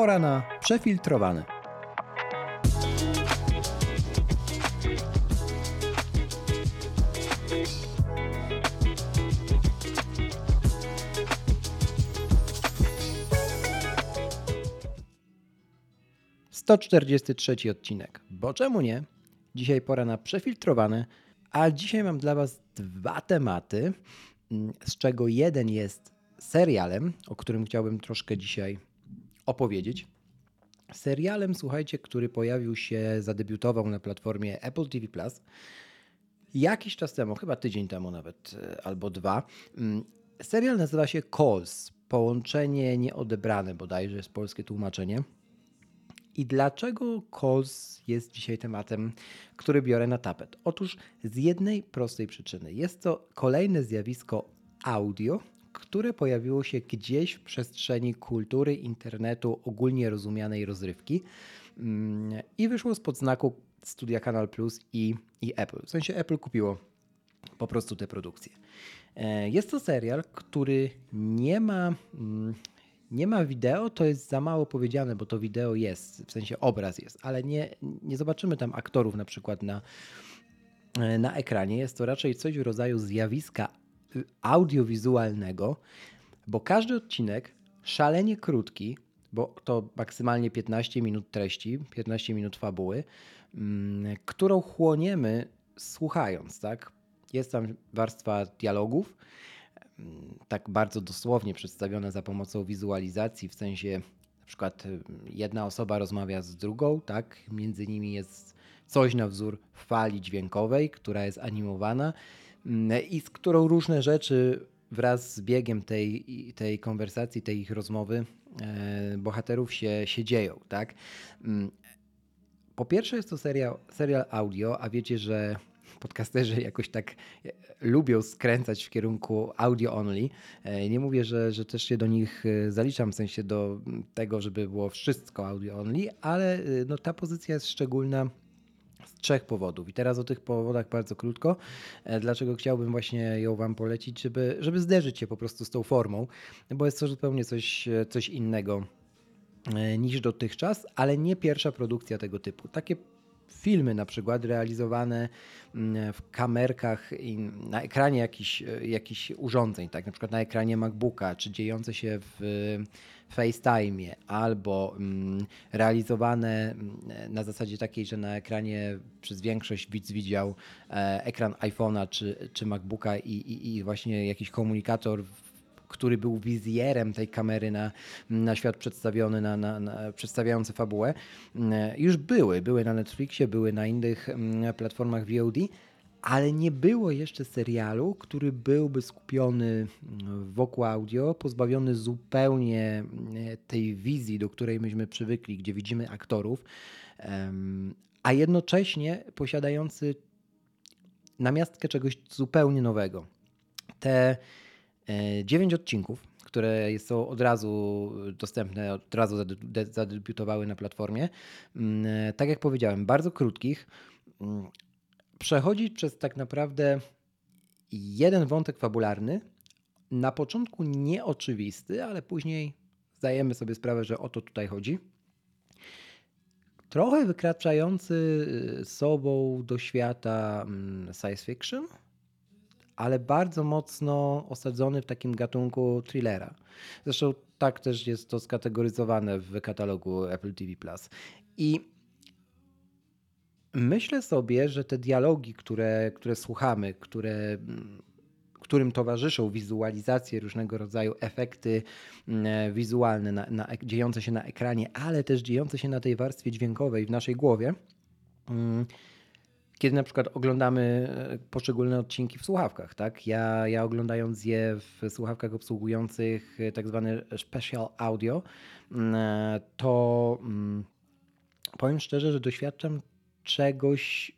Pora na przefiltrowany. Czterdziesty trzeci odcinek. Bo czemu nie? Dzisiaj pora na przefiltrowane, a dzisiaj mam dla Was dwa tematy, mm, z czego jeden jest serialem, o którym chciałbym troszkę dzisiaj opowiedzieć. Serialem, słuchajcie, który pojawił się, zadebiutował na platformie Apple TV Plus jakiś czas temu, chyba tydzień temu nawet, e, albo dwa. Mm, serial nazywa się Calls. Połączenie nieodebrane, bodajże jest polskie tłumaczenie. I dlaczego calls jest dzisiaj tematem, który biorę na tapet? Otóż z jednej prostej przyczyny. Jest to kolejne zjawisko audio, które pojawiło się gdzieś w przestrzeni kultury internetu ogólnie rozumianej rozrywki mm, i wyszło spod znaku studia Kanal Plus i, i Apple. W sensie Apple kupiło po prostu te produkcje. E, jest to serial, który nie ma, mm, nie ma wideo, to jest za mało powiedziane, bo to wideo jest, w sensie obraz jest, ale nie, nie zobaczymy tam aktorów na przykład na, e, na ekranie. Jest to raczej coś w rodzaju zjawiska audiowizualnego, bo każdy odcinek szalenie krótki, bo to maksymalnie 15 minut treści, 15 minut fabuły, mm, którą chłoniemy słuchając, tak? Jest tam warstwa dialogów, mm, tak bardzo dosłownie przedstawione za pomocą wizualizacji, w sensie na przykład y, jedna osoba rozmawia z drugą, tak? Między nimi jest coś na wzór fali dźwiękowej, która jest animowana mm, i z którą różne rzeczy wraz z biegiem tej, tej konwersacji, tej ich rozmowy e, bohaterów się, się dzieją, tak? Mm, po pierwsze jest to serial, serial audio, a wiecie, że podcasterzy jakoś tak e, lubią skręcać w kierunku audio only. E, nie mówię, że, że też się do nich zaliczam, w sensie do tego, żeby było wszystko audio only, ale no, ta pozycja jest szczególna trzech powodów. I teraz o tych powodach bardzo krótko. Dlaczego chciałbym właśnie ją Wam polecić, żeby, żeby zderzyć się po prostu z tą formą, bo jest to zupełnie coś, coś innego niż dotychczas, ale nie pierwsza produkcja tego typu. Takie filmy na przykład realizowane mm, w kamerkach na ekranie jakichś, jakichś urządzeń, tak? Na przykład na ekranie MacBooka, czy dziejące się w FaceTime, albo mm, realizowane mm, na zasadzie takiej, że na ekranie przez większość widz widział e, ekran iPhone'a czy, czy MacBooka i, i, i właśnie jakiś komunikator który był wizjerem tej kamery na, na świat przedstawiony, na, na, na przedstawiający fabułę, mm, już były. Były na Netflixie, były na innych mm, platformach VOD, ale nie było jeszcze serialu, który byłby skupiony mm, wokół audio, pozbawiony zupełnie tej wizji, do której myśmy przywykli, gdzie widzimy aktorów, a jednocześnie posiadający namiastkę czegoś zupełnie nowego. Te E, dziewięć odcinków, które są od razu dostępne, od razu zadebiutowały na platformie. Mm, e, tak jak powiedziałem, bardzo krótkich. Mm, przechodzić przez tak naprawdę jeden wątek fabularny, na początku nieoczywisty, ale później zdajemy sobie sprawę, że o to tutaj chodzi. Trochę wykraczający y, sobą do świata mm, science fiction, ale bardzo mocno osadzony w takim gatunku thrillera. Zresztą tak też jest to skategoryzowane w katalogu Apple TV. I myślę sobie, że te dialogi, które, które słuchamy, które którym towarzyszą wizualizacje, różnego rodzaju efekty mm, wizualne na, na, dziejące się na ekranie, ale też dziejące się na tej warstwie dźwiękowej w naszej głowie, mm, kiedy na przykład oglądamy e, poszczególne odcinki w słuchawkach, tak? Ja, ja oglądając je w słuchawkach obsługujących e, tak zwany special audio, mm, e, to mm, powiem szczerze, że doświadczam czegoś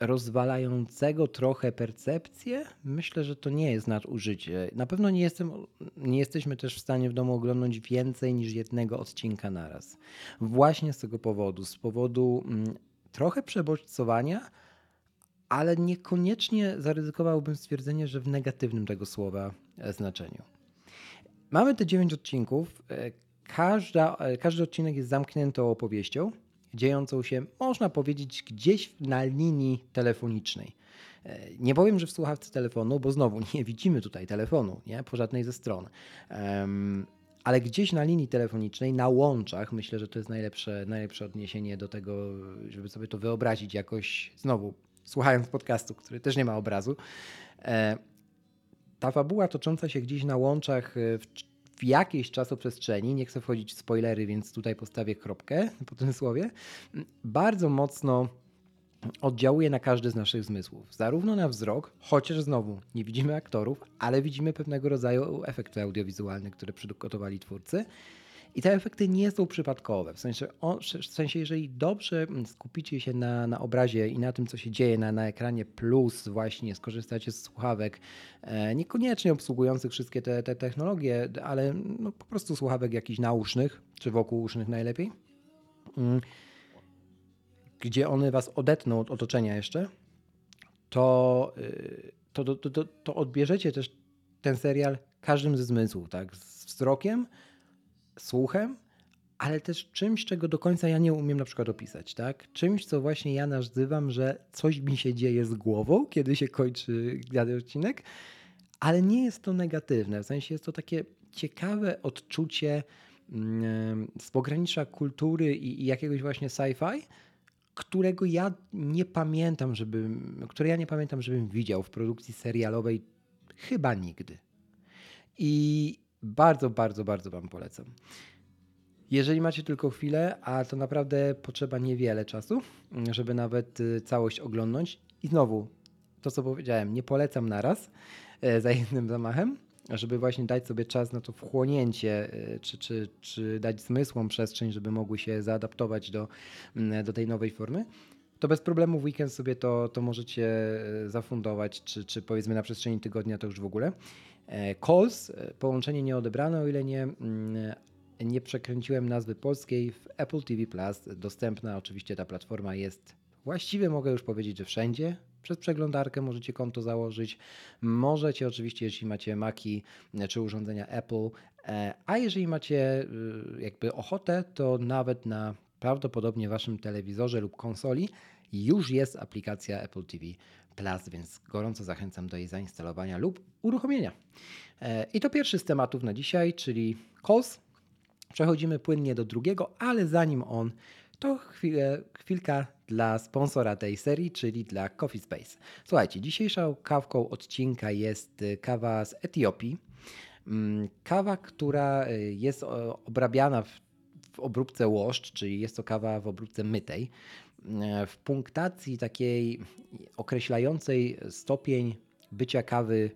rozwalającego trochę percepcję. Myślę, że to nie jest nadużycie. Na pewno nie, jestem, nie jesteśmy też w stanie w domu oglądać więcej niż jednego odcinka naraz. Właśnie z tego powodu, z powodu mm, trochę przebodźcowania, ale niekoniecznie zaryzykowałbym stwierdzenie, że w negatywnym tego słowa e, znaczeniu. Mamy te dziewięć odcinków. E, każda, każdy odcinek jest zamkniętą opowieścią, dziejącą się, można powiedzieć, gdzieś na linii telefonicznej. E, nie powiem, że w słuchawce telefonu, bo znowu nie widzimy tutaj telefonu, nie? po żadnej ze stron. Ale gdzieś na linii telefonicznej, na łączach, myślę, że to jest najlepsze, najlepsze odniesienie do tego, żeby sobie to wyobrazić jakoś, znowu słuchając podcastu, który też nie ma obrazu. E, ta fabuła tocząca się gdzieś na łączach e, w, w jakiejś czasoprzestrzeni, nie chcę wchodzić w spoilery, więc tutaj postawię kropkę po tym słowie, bardzo mocno oddziałuje na każdy z naszych zmysłów. Zarówno na wzrok, chociaż znowu nie widzimy aktorów, ale widzimy pewnego rodzaju efekty audiowizualne, które przygotowali twórcy. I te efekty nie są przypadkowe. W sensie, w sensie jeżeli dobrze skupicie się na, na obrazie i na tym, co się dzieje na, na ekranie, plus właśnie skorzystacie z słuchawek, e, niekoniecznie obsługujących wszystkie te, te technologie, ale no, po prostu słuchawek jakichś nausznych, czy wokół usznych najlepiej, mm, gdzie one was odetną od otoczenia jeszcze, to, y, to, to, to, to odbierzecie też ten serial każdym ze zmysłów, tak? Z wzrokiem, słuchem, ale też czymś, czego do końca ja nie umiem na przykład opisać, tak? Czymś, co właśnie ja nazywam, że coś mi się dzieje z głową, kiedy się kończy dany odcinek, ale nie jest to negatywne, w sensie jest to takie ciekawe odczucie mm, z pogranicza kultury i, i jakiegoś właśnie sci-fi, którego ja nie pamiętam, żebym, które ja nie pamiętam, żebym widział w produkcji serialowej chyba nigdy. I bardzo, bardzo, bardzo Wam polecam. Jeżeli macie tylko chwilę, a to naprawdę potrzeba niewiele czasu, żeby nawet y, całość oglądnąć. I znowu, to co powiedziałem, nie polecam naraz e, za jednym zamachem, żeby właśnie dać sobie czas na to wchłonięcie, e, czy, czy, czy dać zmysłom przestrzeń, żeby mogły się zaadaptować do, mm, do tej nowej formy, to bez problemu w weekend sobie to, to możecie e, zafundować, czy, czy powiedzmy na przestrzeni tygodnia to już w ogóle. E, calls, połączenie nieodebrane, o ile nie, mm, nie przekręciłem nazwy polskiej w Apple TV Plus. Dostępna oczywiście ta platforma jest właściwie mogę już powiedzieć, że wszędzie. Przez przeglądarkę możecie konto założyć. Możecie oczywiście, jeśli macie Maci czy urządzenia Apple, e, a jeżeli macie y, jakby ochotę, to nawet na prawdopodobnie waszym telewizorze lub konsoli już jest aplikacja Apple TV Plus, więc gorąco zachęcam do jej zainstalowania lub uruchomienia. E, I to pierwszy z tematów na dzisiaj, czyli calls. Przechodzimy płynnie do drugiego, ale zanim on, to chwilę, chwilka dla sponsora tej serii, czyli dla Coffee Space. Słuchajcie, dzisiejszą kawką odcinka jest y, kawa z Etiopii. Mm, kawa, która y, jest obrabiana w, w obróbce łoszcz, czyli jest to kawa w obróbce mytej. Y, w punktacji takiej określającej stopień bycia kawy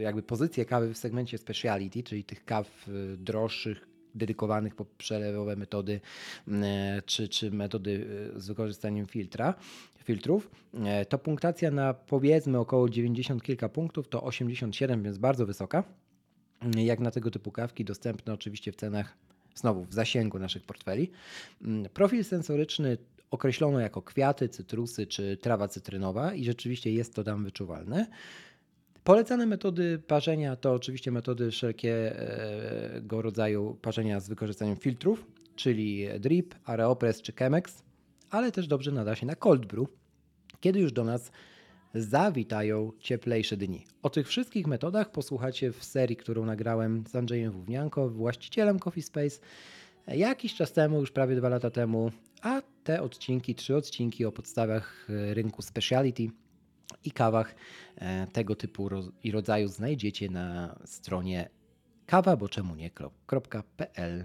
jakby pozycję kawy w segmencie speciality, czyli tych kaw droższych, dedykowanych pod przelewowe metody e, czy, czy metody e, z wykorzystaniem filtra, filtrów, e, to punktacja na powiedzmy około 90 kilka punktów to 87, więc bardzo wysoka. Jak na tego typu kawki, dostępne oczywiście w cenach znowu w zasięgu naszych portfeli. Mm, profil sensoryczny określono jako kwiaty, cytrusy czy trawa cytrynowa i rzeczywiście jest to tam wyczuwalne. Polecane metody parzenia to oczywiście metody wszelkiego rodzaju parzenia z wykorzystaniem filtrów, czyli drip, aeropress czy chemex, ale też dobrze nada się na cold brew, kiedy już do nas zawitają cieplejsze dni. O tych wszystkich metodach posłuchacie w serii, którą nagrałem z Andrzejem Wównianko, właścicielem Coffee Space, jakiś czas temu, już prawie dwa lata temu, a te odcinki, trzy odcinki o podstawach rynku speciality i kawach e, tego typu i rodzaju znajdziecie na stronie kawa, bo czemu nie.pl.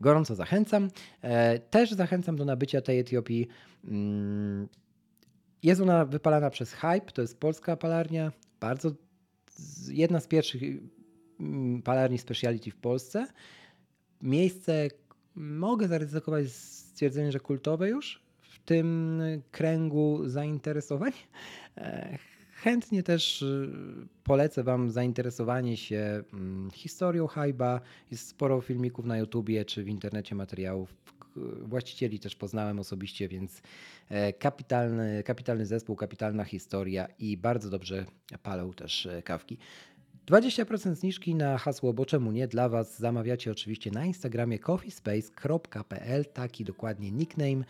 Gorąco zachęcam. E, też zachęcam do nabycia tej Etiopii. Mm, jest ona wypalana przez Hype, to jest polska palarnia, bardzo jedna z pierwszych mm, palarni speciality w Polsce. Miejsce mogę zaryzykować stwierdzenie, że kultowe już w tym kręgu zainteresowań. E, chętnie też y, polecę Wam zainteresowanie się mm, historią Hajba. Jest sporo filmików na YouTubie czy w internecie materiałów. Właścicieli też poznałem osobiście, więc e, kapitalny, kapitalny zespół, kapitalna historia i bardzo dobrze palą też e, kawki. 20% zniżki na hasło, bo czemu nie, dla Was zamawiacie oczywiście na Instagramie coffeespace.pl, taki dokładnie nickname,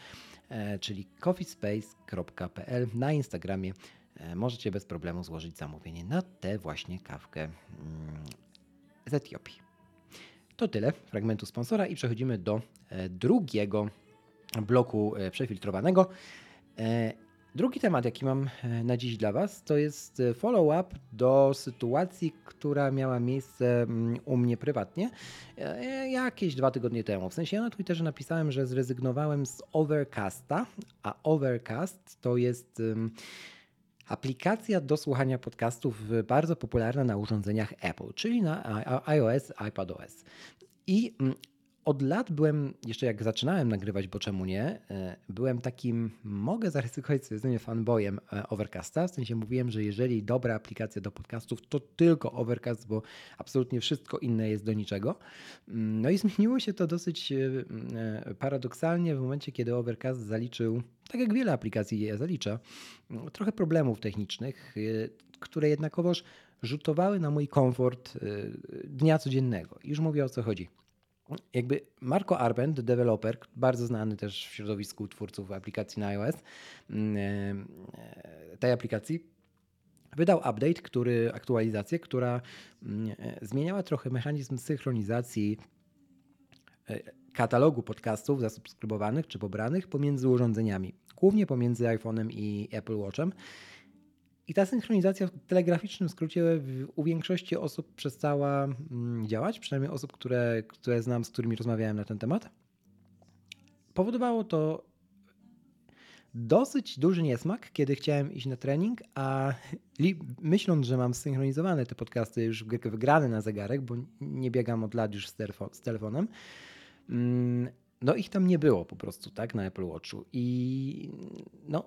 e, czyli coffeespace.pl na Instagramie. E, możecie bez problemu złożyć zamówienie na tę właśnie kawkę mm, z Etiopii. To tyle fragmentu sponsora i przechodzimy do e, drugiego bloku przefiltrowanego. Drugi temat, jaki mam e, na dziś dla Was, to jest e, follow-up do sytuacji, która miała miejsce mm, u mnie prywatnie e, jakieś dwa tygodnie temu. W sensie ja na Twitterze napisałem, że zrezygnowałem z Overcasta, a Overcast to jest aplikacja do słuchania podcastów bardzo popularna na urządzeniach Apple, czyli na iOS, iPadOS. I mm, od lat byłem, jeszcze jak zaczynałem nagrywać, bo czemu nie, e, byłem takim, mogę zaryzykować stwierdzenie, fanboyem e, Overcasta. W sensie mówiłem, że jeżeli dobra aplikacja do podcastów, to tylko Overcast, bo absolutnie wszystko inne jest do niczego. Mm, no i zmieniło się to dosyć e, paradoksalnie w momencie, kiedy Overcast zaliczył, tak jak wiele aplikacji je zalicza, mm, trochę problemów technicznych, które jednakowoż rzutowały na mój komfort dnia codziennego. Już mówię o co chodzi jakby Marco Arbendt, deweloper, bardzo znany też w środowisku twórców aplikacji na iOS, mm, e, tej aplikacji, wydał update, który, aktualizację, która mm, e, zmieniała trochę mechanizm synchronizacji e, katalogu podcastów zasubskrybowanych czy pobranych pomiędzy urządzeniami, głównie pomiędzy iPhone'em i Apple Watchem. I ta synchronizacja w telegraficznym skrócie u większości osób przestała mm, działać, przynajmniej osób, które, które znam, z którymi rozmawiałem na ten temat. Powodowało to dosyć duży niesmak, kiedy chciałem iść na trening, a myśląc, że mam zsynchronizowane te podcasty już wygrane na zegarek, bo nie biegam od lat już z, z telefonem, mm, no ich tam nie było po prostu, tak, na Apple Watchu. I no,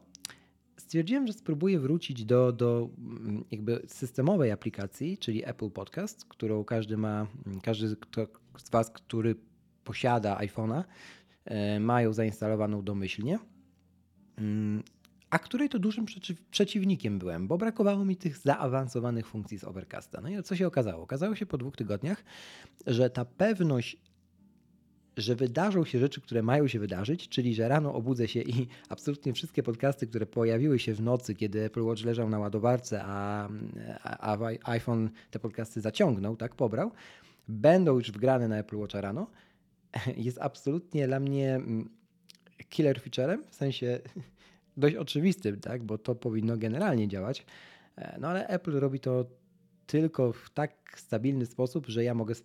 stwierdziłem, że spróbuję wrócić do, do mm, jakby systemowej aplikacji, czyli Apple Podcast, którą każdy ma, mm, każdy z Was, który posiada iPhone'a, e, mają zainstalowaną domyślnie, mm, a której to dużym przeciwnikiem byłem, bo brakowało mi tych zaawansowanych funkcji z Overcasta. No i co się okazało? Okazało się po dwóch tygodniach, że ta pewność że wydarzą się rzeczy, które mają się wydarzyć, czyli że rano obudzę się i absolutnie wszystkie podcasty, które pojawiły się w nocy, kiedy Apple Watch leżał na ładowarce, a, a, a iPhone te podcasty zaciągnął, tak, pobrał, będą już wgrane na Apple Watcha rano, jest absolutnie dla mnie mm, killer featurem, w sensie dość oczywistym, tak, bo to powinno generalnie działać, e, no ale Apple robi to tylko w tak stabilny sposób, że ja mogę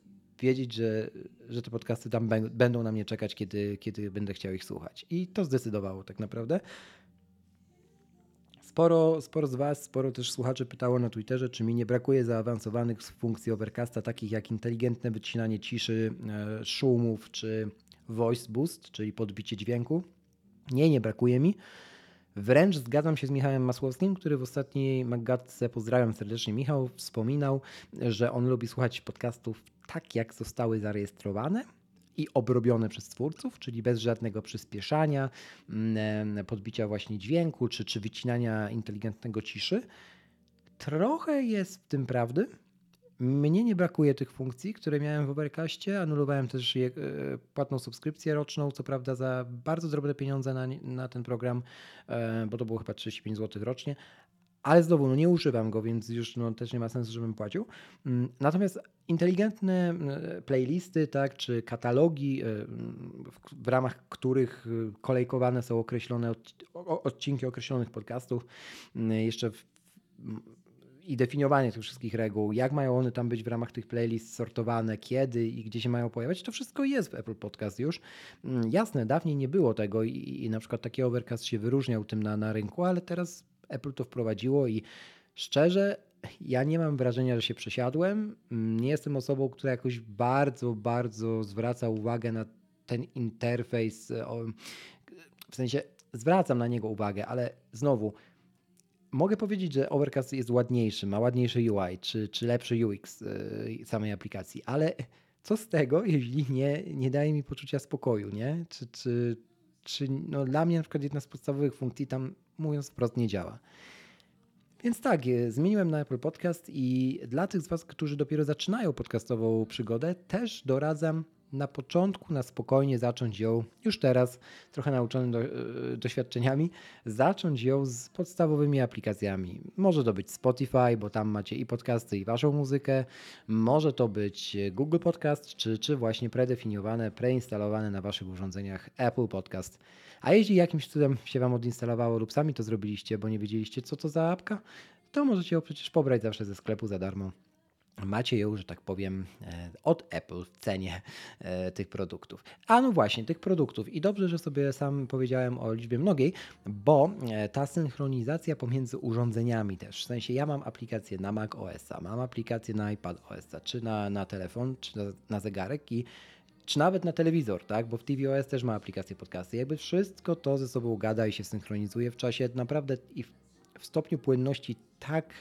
wiedzieć, że, że te podcasty tam będą na mnie czekać, kiedy, kiedy będę chciał ich słuchać. I to zdecydowało tak naprawdę. Sporo, sporo z Was, sporo też słuchaczy pytało na Twitterze, czy mi nie brakuje zaawansowanych funkcji Overcasta, takich jak inteligentne wycinanie ciszy, e, szumów, czy voice boost, czyli podbicie dźwięku. Nie, nie brakuje mi. Wręcz zgadzam się z Michałem Masłowskim, który w ostatniej Magatce, pozdrawiam serdecznie Michał, wspominał, że on lubi słuchać podcastów tak, jak zostały zarejestrowane i obrobione przez twórców, czyli bez żadnego przyspieszania, mm, podbicia właśnie dźwięku czy, czy wycinania inteligentnego ciszy. Trochę jest w tym prawdy. Mnie nie brakuje tych funkcji, które miałem w Overcastie. Anulowałem też je, płatną subskrypcję roczną, co prawda za bardzo drobne pieniądze na, na ten program, e, bo to było chyba 35 zł rocznie, ale znowu no nie używam go, więc już no, też nie ma sensu, żebym płacił. Mm, natomiast inteligentne mm, playlisty, tak, czy katalogi, y, w ramach których y, kolejkowane są określone odcinki określonych podcastów, mm, jeszcze w, i definiowanie tych wszystkich reguł, jak mają one tam być w ramach tych playlist sortowane, kiedy i gdzie się mają pojawiać, to wszystko jest w Apple Podcast już. Jasne, dawniej nie było tego i, i na przykład taki Overcast się wyróżniał tym na, na rynku, ale teraz Apple to wprowadziło i szczerze, ja nie mam wrażenia, że się przesiadłem. Nie jestem osobą, która jakoś bardzo, bardzo zwraca uwagę na ten interfejs. W sensie zwracam na niego uwagę, ale znowu mogę powiedzieć, że Overcast jest ładniejszy, ma ładniejsze UI czy, czy lepszy UX y, samej aplikacji, ale co z tego, jeśli nie, nie daje mi poczucia spokoju, nie? Czy, czy, czy no dla mnie na przykład jedna z podstawowych funkcji tam mówiąc wprost, nie działa. Więc tak, e, zmieniłem na Apple Podcast i dla tych z Was, którzy dopiero zaczynają podcastową przygodę, też doradzam na początku, na spokojnie zacząć ją już teraz, trochę nauczony do, e, doświadczeniami, zacząć ją z podstawowymi aplikacjami. Może to być Spotify, bo tam macie i podcasty, i waszą muzykę. Może to być Google Podcast, czy, czy właśnie predefiniowane, preinstalowane na waszych urządzeniach Apple Podcast. A jeśli jakimś cudem się wam odinstalowało lub sami to zrobiliście, bo nie wiedzieliście, co to za apka, to możecie ją przecież pobrać zawsze ze sklepu za darmo macie ją, że tak powiem, e, od Apple w cenie e, tych produktów. A no właśnie, tych produktów. I dobrze, że sobie sam powiedziałem o liczbie mnogiej, bo e, ta synchronizacja pomiędzy urządzeniami też. W sensie ja mam aplikację na Mac OS, mam aplikację na iPad OS, czy na, na telefon, czy na, na zegarek i czy nawet na telewizor, tak? Bo w tvOS też ma aplikację podcasty. Jakby wszystko to ze sobą gada i się synchronizuje w czasie naprawdę i w, w stopniu płynności tak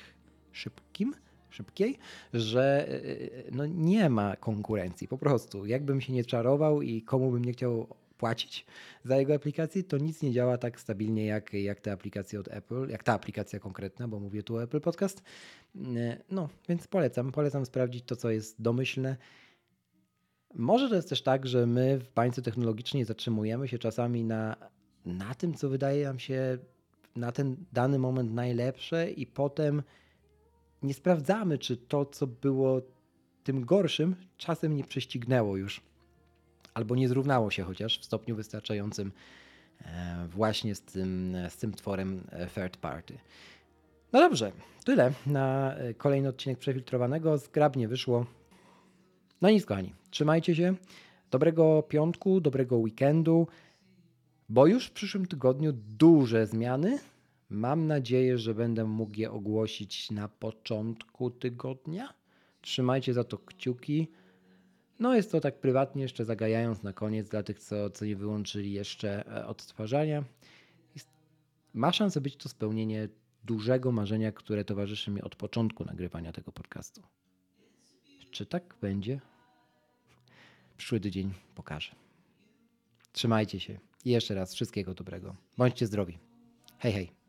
szybkim, szybkiej, że e, e, no nie ma konkurencji po prostu. Jakbym się nie czarował i komu bym nie chciał płacić za jego aplikację, to nic nie działa tak stabilnie jak, jak te aplikacje od Apple, jak ta aplikacja konkretna, bo mówię tu o Apple Podcast. E, no, więc polecam, polecam sprawdzić to, co jest domyślne. Może to jest też tak, że my w bańce technologicznej zatrzymujemy się czasami na, na tym, co wydaje nam się na ten dany moment najlepsze i potem nie sprawdzamy, czy to, co było tym gorszym, czasem nie prześcignęło już, albo nie zrównało się chociaż w stopniu wystarczającym e, właśnie z tym, z tym tworem e, third party. No dobrze, tyle na e, kolejny odcinek przefiltrowanego. Zgrabnie wyszło. No nic, kochani, trzymajcie się. Dobrego piątku, dobrego weekendu, bo już w przyszłym tygodniu duże zmiany Mam nadzieję, że będę mógł je ogłosić na początku tygodnia. Trzymajcie za to kciuki. No jest to tak prywatnie, jeszcze zagajając na koniec dla tych, co, co nie wyłączyli jeszcze e, odtwarzania. Ma szansę być to spełnienie dużego marzenia, które towarzyszy mi od początku nagrywania tego podcastu. Czy tak będzie? Przyszły tydzień pokaże. Trzymajcie się i jeszcze raz wszystkiego dobrego. Bądźcie zdrowi. Hej, hej.